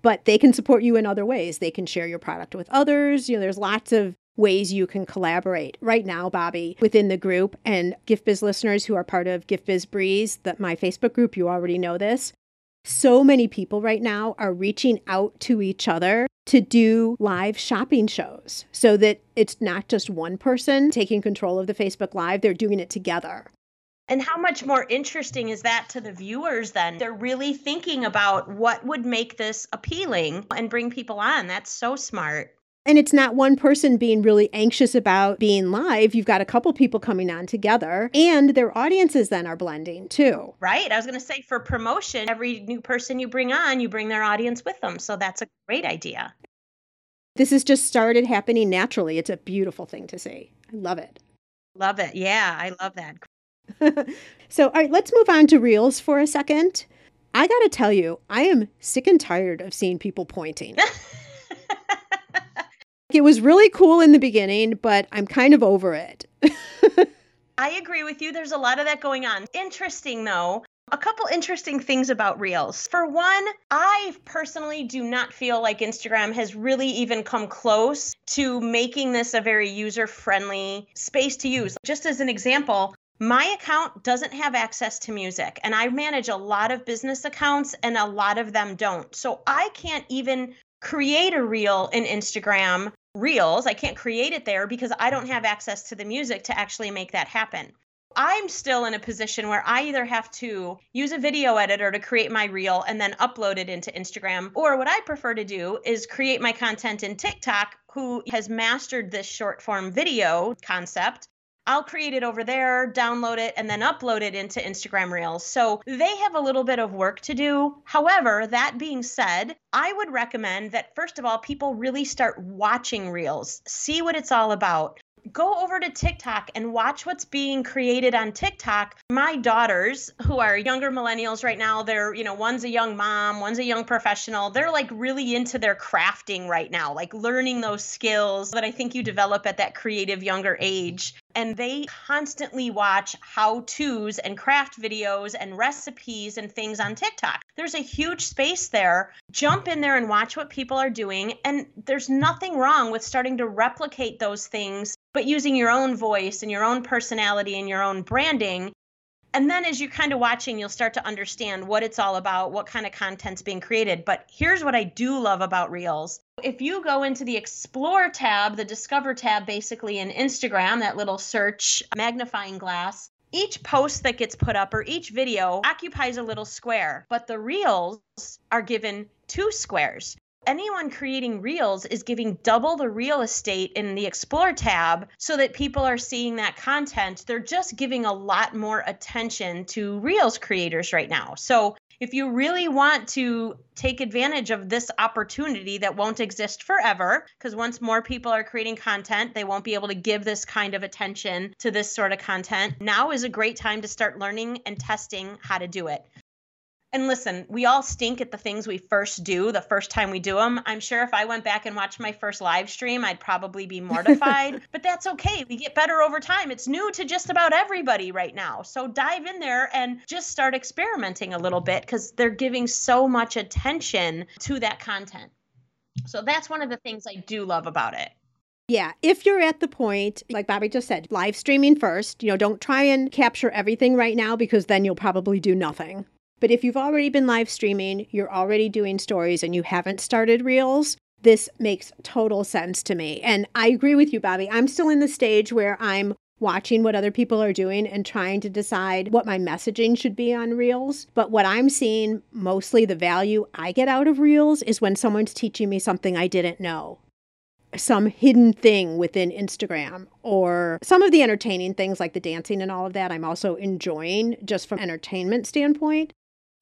But they can support you in other ways. They can share your product with others. You know, there's lots of ways you can collaborate. Right now, Bobby, within the group and Gift Biz listeners who are part of Gift Biz Breeze, that my Facebook group, you already know this. So many people right now are reaching out to each other to do live shopping shows so that it's not just one person taking control of the Facebook Live, they're doing it together. And how much more interesting is that to the viewers then? They're really thinking about what would make this appealing and bring people on. That's so smart. And it's not one person being really anxious about being live. You've got a couple people coming on together, and their audiences then are blending too. Right. I was going to say for promotion, every new person you bring on, you bring their audience with them. So that's a great idea. This has just started happening naturally. It's a beautiful thing to see. I love it. Love it. Yeah, I love that. [LAUGHS] so, all right, let's move on to reels for a second. I got to tell you, I am sick and tired of seeing people pointing. [LAUGHS] it was really cool in the beginning, but I'm kind of over it. [LAUGHS] I agree with you. There's a lot of that going on. Interesting, though. A couple interesting things about Reels. For one, I personally do not feel like Instagram has really even come close to making this a very user friendly space to use. Just as an example, my account doesn't have access to music, and I manage a lot of business accounts, and a lot of them don't. So I can't even create a reel in Instagram Reels. I can't create it there because I don't have access to the music to actually make that happen. I'm still in a position where I either have to use a video editor to create my reel and then upload it into Instagram, or what I prefer to do is create my content in TikTok, who has mastered this short form video concept. I'll create it over there, download it, and then upload it into Instagram Reels. So they have a little bit of work to do. However, that being said, I would recommend that first of all, people really start watching Reels, see what it's all about go over to TikTok and watch what's being created on TikTok. My daughters, who are younger millennials right now, they're, you know, one's a young mom, one's a young professional. They're like really into their crafting right now, like learning those skills that I think you develop at that creative younger age. And they constantly watch how to's and craft videos and recipes and things on TikTok. There's a huge space there. Jump in there and watch what people are doing. And there's nothing wrong with starting to replicate those things but using your own voice and your own personality and your own branding. And then as you're kind of watching, you'll start to understand what it's all about, what kind of content's being created. But here's what I do love about Reels. If you go into the Explore tab, the Discover tab, basically in Instagram, that little search magnifying glass, each post that gets put up or each video occupies a little square, but the reels are given two squares. Anyone creating reels is giving double the real estate in the explore tab so that people are seeing that content. They're just giving a lot more attention to reels creators right now. So if you really want to take advantage of this opportunity that won't exist forever, because once more people are creating content, they won't be able to give this kind of attention to this sort of content. Now is a great time to start learning and testing how to do it. And listen, we all stink at the things we first do the first time we do them. I'm sure if I went back and watched my first live stream, I'd probably be [LAUGHS] mortified, but that's okay. We get better over time. It's new to just about everybody right now. So dive in there and just start experimenting a little bit because they're giving so much attention to that content. So that's one of the things I do love about it. Yeah, if you're at the point, like Bobby just said, live streaming first, you know, don't try and capture everything right now because then you'll probably do nothing. But if you've already been live streaming, you're already doing stories, and you haven't started reels, this makes total sense to me. And I agree with you, Bobby. I'm still in the stage where I'm watching what other people are doing and trying to decide what my messaging should be on Reels. But what I'm seeing mostly the value I get out of Reels is when someone's teaching me something I didn't know. Some hidden thing within Instagram, or some of the entertaining things like the dancing and all of that, I'm also enjoying just from entertainment standpoint.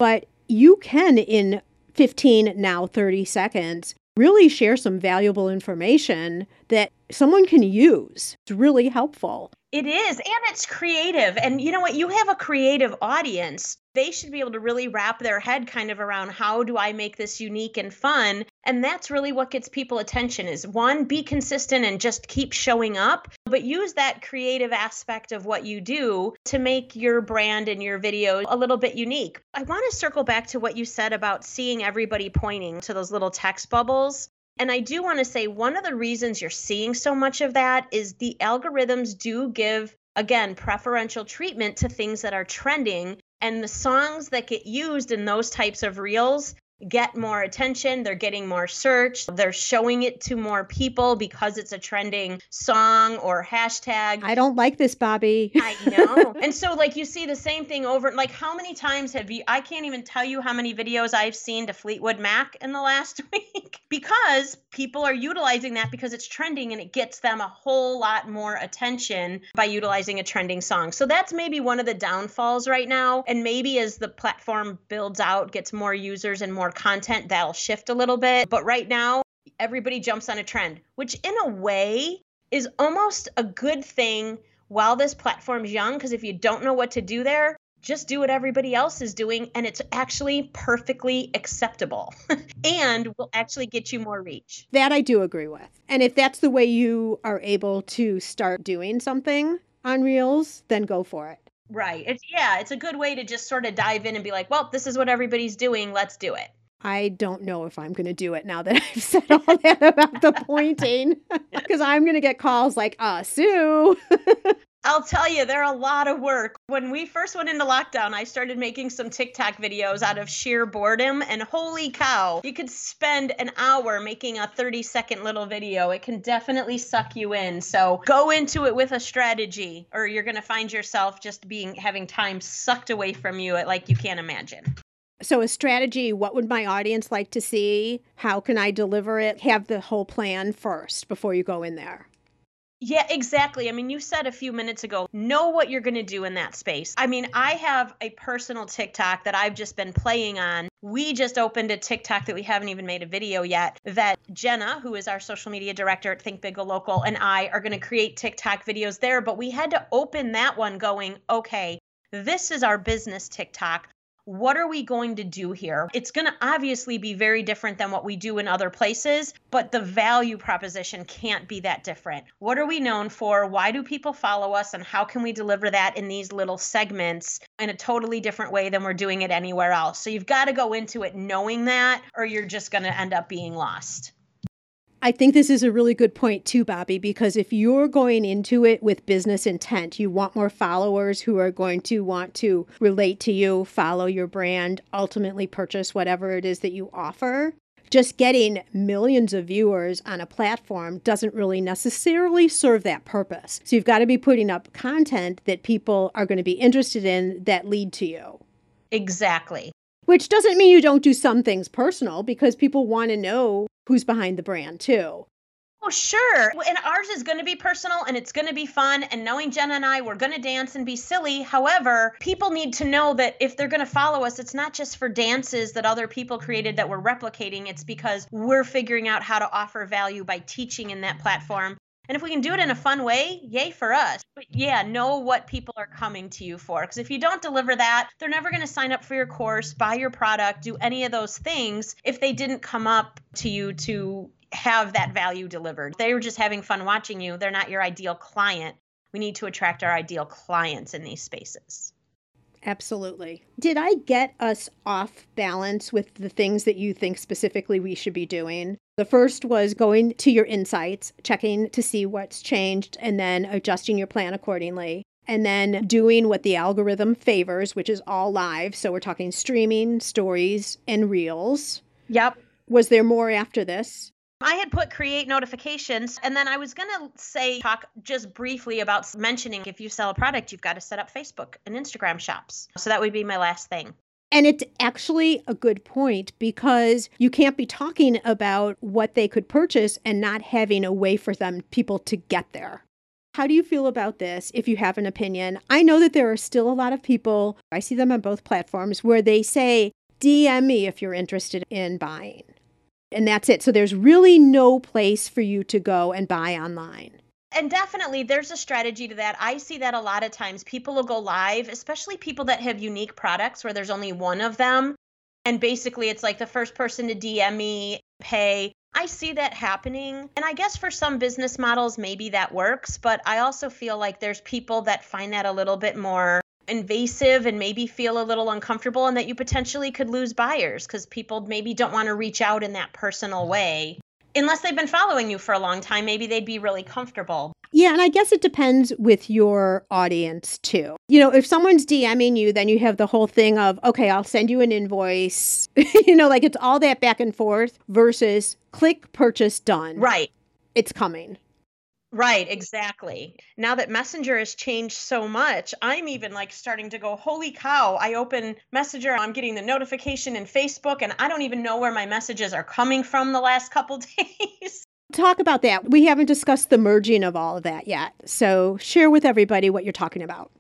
But you can, in 15, now 30 seconds, really share some valuable information that someone can use. It's really helpful. It is, and it's creative. And you know what? You have a creative audience. They should be able to really wrap their head kind of around how do I make this unique and fun? And that's really what gets people attention is one, be consistent and just keep showing up, but use that creative aspect of what you do to make your brand and your video a little bit unique. I want to circle back to what you said about seeing everybody pointing to those little text bubbles. And I do want to say one of the reasons you're seeing so much of that is the algorithms do give, again, preferential treatment to things that are trending. And the songs that get used in those types of reels get more attention. They're getting more search. They're showing it to more people because it's a trending song or hashtag. I don't like this, Bobby. I know. [LAUGHS] and so, like, you see the same thing over. Like, how many times have you? I can't even tell you how many videos I've seen to Fleetwood Mac in the last [LAUGHS] week because people are utilizing that because it's trending and it gets them a whole lot more attention by utilizing a trending song. So, that's maybe one of the downfalls right now. And maybe as the platform builds out, gets more users and more content, that'll shift a little bit. But right now, everybody jumps on a trend, which in a way is almost a good thing while this platform's young. Because if you don't know what to do there, just do what everybody else is doing, and it's actually perfectly acceptable [LAUGHS] and will actually get you more reach. That I do agree with. And if that's the way you are able to start doing something on Reels, then go for it. Right. It's yeah, it's a good way to just sort of dive in and be like, well, this is what everybody's doing. Let's do it. I don't know if I'm going to do it now that [LAUGHS] I've said all that about the pointing [LAUGHS] because I'm going to get calls like, uh, Sue. [LAUGHS] I'll tell you, they're a lot of work. When we first went into lockdown, I started making some TikTok videos out of sheer boredom, and holy cow, you could spend an hour making a 30 second little video. It can definitely suck you in. So go into it with a strategy, or you're going to find yourself just being having time sucked away from you at like you can't imagine. So, a strategy, what would my audience like to see? How can I deliver it? Have the whole plan first before you go in there. Yeah, exactly. I mean, you said a few minutes ago, know what you're going to do in that space. I mean, I have a personal TikTok that I've just been playing on. We just opened a TikTok that we haven't even made a video yet. That Jenna, who is our social media director at Think Big Go Local, and I are going to create TikTok videos there. But we had to open that one going, okay, this is our business TikTok what are we going to do here? It's going to obviously be very different than what we do in other places, but the value proposition can't be that different. What are we known for? Why do people follow us? And how can we deliver that in these little segments in a totally different way than we're doing it anywhere else? So you've got to go into it knowing that, or you're just going to end up being lost. I think this is a really good point too, Bobby, because if you're going into it with business intent, you want more followers who are going to want to relate to you, follow your brand, ultimately purchase whatever it is that you offer. Just getting millions of viewers on a platform doesn't really necessarily serve that purpose. So you've got to be putting up content that people are going to be interested in that lead to you. Exactly. Which doesn't mean you don't do some things personal because people want to know who's behind the brand too. Oh, sure. And ours is going to be personal and it's going to be fun. And knowing Jenna and I, we're going to dance and be silly. However, people need to know that if they're going to follow us, it's not just for dances that other people created that we're replicating. It's because we're figuring out how to offer value by teaching in that platform And if we can do it in a fun way, yay for us. But yeah, know what people are coming to you for. Because if you don't deliver that, they're never going to sign up for your course, buy your product, do any of those things if they didn't come up to you to have that value delivered. They were just having fun watching you. They're not your ideal client. We need to attract our ideal clients in these spaces. Absolutely. Did I get us off balance with the things that you think specifically we should be doing? The first was going to your insights, checking to see what's changed, and then adjusting your plan accordingly. And then doing what the algorithm favors, which is all live. So we're talking streaming, stories, and reels. Yep. Was there more after this? I had put create notifications, and then I was going to say, talk just briefly about mentioning if you sell a product, you've got to set up Facebook and Instagram shops. So that would be my last thing. And it's actually a good point because you can't be talking about what they could purchase and not having a way for them people to get there. How do you feel about this if you have an opinion? I know that there are still a lot of people, I see them on both platforms, where they say, DM me if you're interested in buying and that's it. So there's really no place for you to go and buy online. And definitely there's a strategy to that. I see that a lot of times. People will go live, especially people that have unique products where there's only one of them. And basically it's like the first person to DM me, pay. I see that happening. And I guess for some business models, maybe that works. But I also feel like there's people that find that a little bit more invasive and maybe feel a little uncomfortable and that you potentially could lose buyers because people maybe don't want to reach out in that personal mm-hmm. way unless they've been following you for a long time maybe they'd be really comfortable. Yeah and i guess it depends with your audience too. You know if someone's dming you then you have the whole thing of okay i'll send you an invoice. [LAUGHS] You know like it's all that back and forth versus click purchase done. Right. It's coming Right, exactly. Now that Messenger has changed so much, I'm even like starting to go, holy cow. I open Messenger, I'm getting the notification in Facebook, and I don't even know where my messages are coming from the last couple [LAUGHS] days. Talk about that. We haven't discussed the merging of all of that yet. So share with everybody what you're talking about.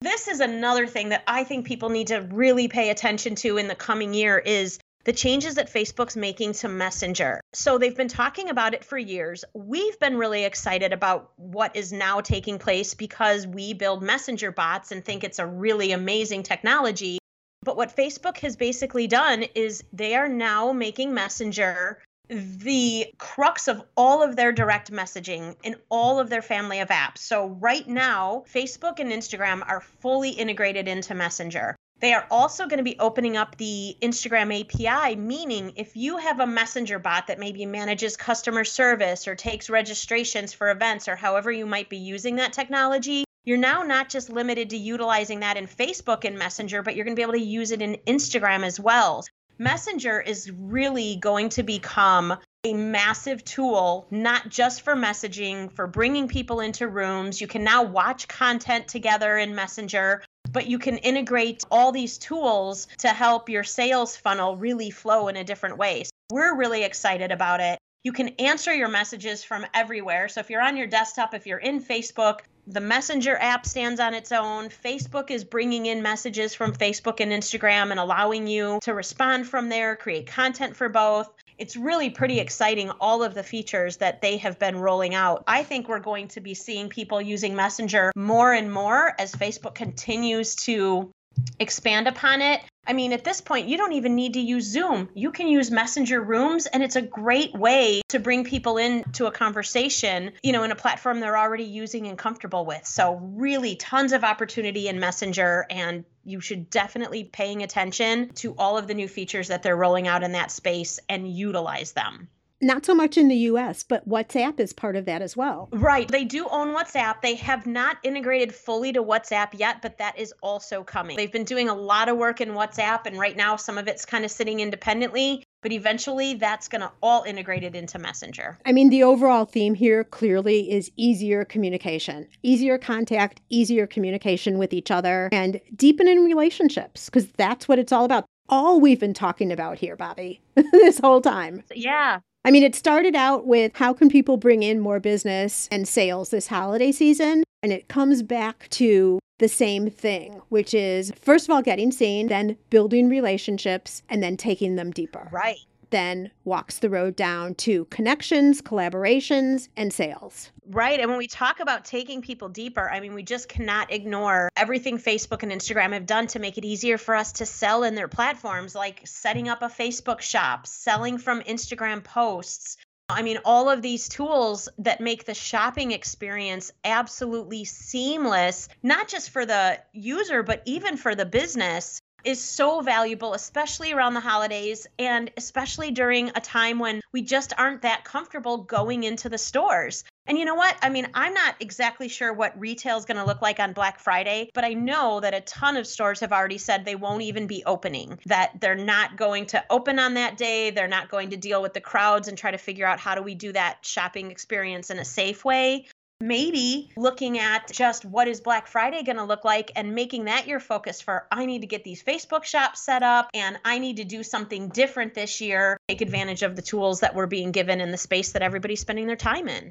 This is another thing that I think people need to really pay attention to in the coming year is the changes that Facebook's making to Messenger. So they've been talking about it for years. We've been really excited about what is now taking place because we build Messenger bots and think it's a really amazing technology. But what Facebook has basically done is they are now making Messenger the crux of all of their direct messaging in all of their family of apps. So, right now, Facebook and Instagram are fully integrated into Messenger. They are also going to be opening up the Instagram API, meaning if you have a messenger bot that maybe manages customer service or takes registrations for events or however you might be using that technology, you're now not just limited to utilizing that in Facebook and Messenger, but you're going to be able to use it in Instagram as well. Messenger is really going to become a massive tool, not just for messaging, for bringing people into rooms. You can now watch content together in Messenger but you can integrate all these tools to help your sales funnel really flow in a different way. So we're really excited about it. You can answer your messages from everywhere. So if you're on your desktop, if you're in Facebook, the Messenger app stands on its own. Facebook is bringing in messages from Facebook and Instagram and allowing you to respond from there, create content for both it's really pretty mm-hmm. exciting all of the features that they have been rolling out. I think we're going to be seeing people using Messenger more and more as Facebook continues to expand upon it. I mean, at this point, you don't even need to use Zoom. You can use Messenger Rooms, and it's a great way to bring people into a conversation, you know, in a platform they're already using and comfortable with. So, really, tons of opportunity in Messenger, and you should definitely paying attention to all of the new features that they're rolling out in that space and utilize them not so much in the US, but WhatsApp is part of that as well. Right. They do own WhatsApp. They have not integrated fully to WhatsApp yet, but that is also coming. They've been doing a lot of work in WhatsApp, and right now some of it's kind of sitting independently. But eventually, that's going to all integrate it into Messenger. I mean, the overall theme here clearly is easier communication, easier contact, easier communication with each other, and deepening relationships, because that's what it's all about all we've been talking about here, Bobby, [LAUGHS] this whole time. Yeah. I mean, it started out with how can people bring in more business and sales this holiday season? And it comes back to the same thing, which is first of all, getting seen, then building relationships, and then taking them deeper. Right. Then walks the road down to connections, collaborations, and sales. Right. And when we talk about taking people deeper, I mean, we just cannot ignore everything Facebook and Instagram have done to make it easier for us to sell in their platforms, like setting up a Facebook shop, selling from Instagram posts, I mean, all of these tools that make the shopping experience absolutely seamless, not just for the user, but even for the business is so valuable, especially around the holidays and especially during a time when we just aren't that comfortable going into the stores. And you know what? I mean, I'm not exactly sure what retail is going to look like on Black Friday, but I know that a ton of stores have already said they won't even be opening, that they're not going to open on that day. They're not going to deal with the crowds and try to figure out how do we do that shopping experience in a safe way maybe looking at just what is Black Friday going to look like and making that your focus for I need to get these Facebook shops set up and I need to do something different this year, take advantage of the tools that we're being given in the space that everybody's spending their time in.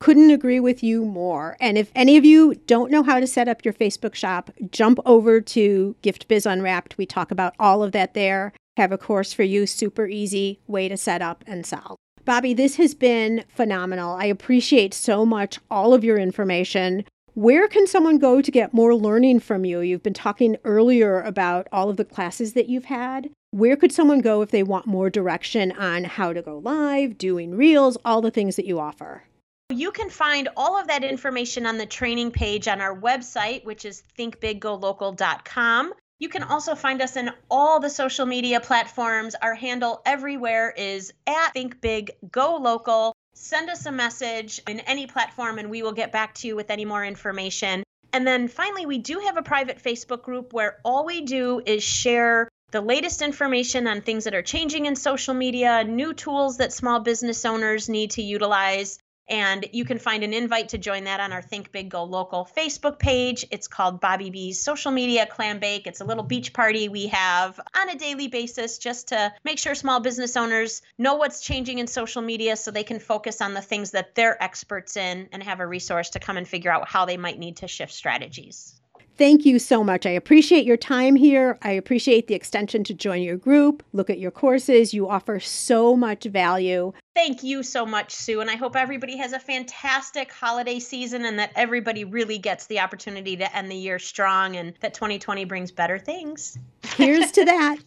Couldn't agree with you more. And if any of you don't know how to set up your Facebook shop, jump over to Gift Biz Unwrapped. We talk about all of that there. Have a course for you, super easy way to set up and sell. Bobbi, this has been phenomenal. I appreciate so much all of your information. Where can someone go to get more learning from you? You've been talking earlier about all of the classes that you've had. Where could someone go if they want more direction on how to go live, doing reels, all the things that you offer? You can find all of that information on the training page on our website, which is thinkbiggolocal.com. You can mm-hmm. also find us in all the social media platforms. Our handle everywhere is at Think Big Go Local. Send us a message in any platform and we will get back to you with any more information. And then finally, we do have a private Facebook group where all we do is share the latest information on things that are changing in social media, new tools that small business owners need to utilize, and you can find an invite to join that on our Think Big Go Local Facebook page. It's called Bobby B's Social Media Clam Bake. It's a little beach party we have on a daily basis just to make sure small business owners know what's changing in social media so they can focus on the things that they're experts in and have a resource to come and figure out how they might need to shift strategies. Thank you so much. I appreciate your time here. I appreciate the extension to join your group, look at your courses. You offer so much value. Thank you so much, Sue. And I hope everybody has a fantastic holiday season and that everybody really gets the opportunity to end the year strong and that 2020 brings better things. Here's to that.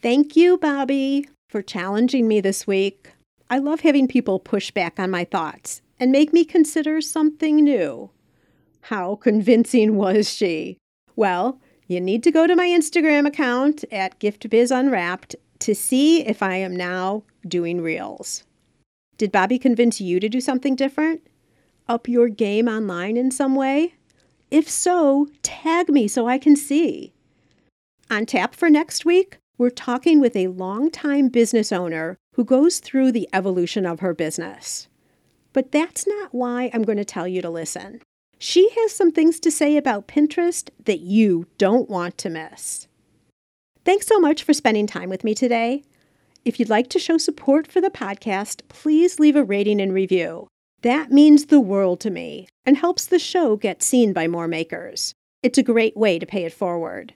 Thank you, Bobby, for challenging me this week. I love having people push back on my thoughts and make me consider something new. How convincing was she? Well, you need to go to my Instagram account at GiftBizUnwrapped to see if I am now doing reels. Did Bobby convince you to do something different? Up your game online in some way? If so, tag me so I can see. On tap for next week, we're talking with a longtime business owner who goes through the evolution of her business. But that's not why I'm going to tell you to listen. She has some things to say about Pinterest that you don't want to miss. Thanks so much for spending time with me today. If you'd like to show support for the podcast, please leave a rating and review. That means the world to me and helps the show get seen by more makers. It's a great way to pay it forward.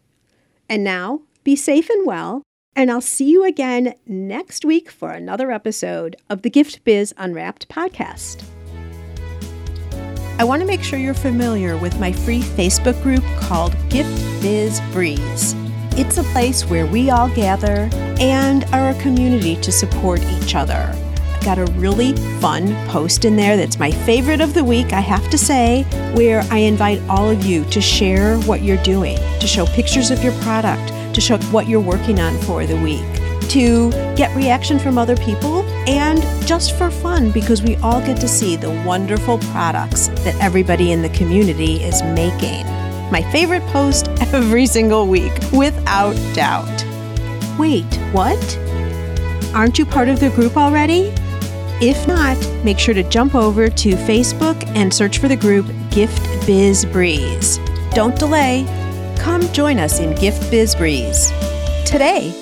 And now, be safe and well, and I'll see you again next week for another episode of the Gift Biz Unwrapped podcast. I want to make sure you're familiar with my free Facebook group called Gift Biz Breeze. It's a place where we all gather and are a community to support each other. I've got a really fun post in there that's my favorite of the week, I have to say, where I invite all of you to share what you're doing, to show pictures of your product, to show what you're working on for the week to get reaction from other people and just for fun because we all get to see the wonderful products that everybody in the community is making. My favorite post every single week, without doubt. Wait, what? Aren't you part of the group already? If not, make sure to jump over to Facebook and search for the group Gift Biz Breeze. Don't delay. Come join us in Gift Biz Breeze. Today,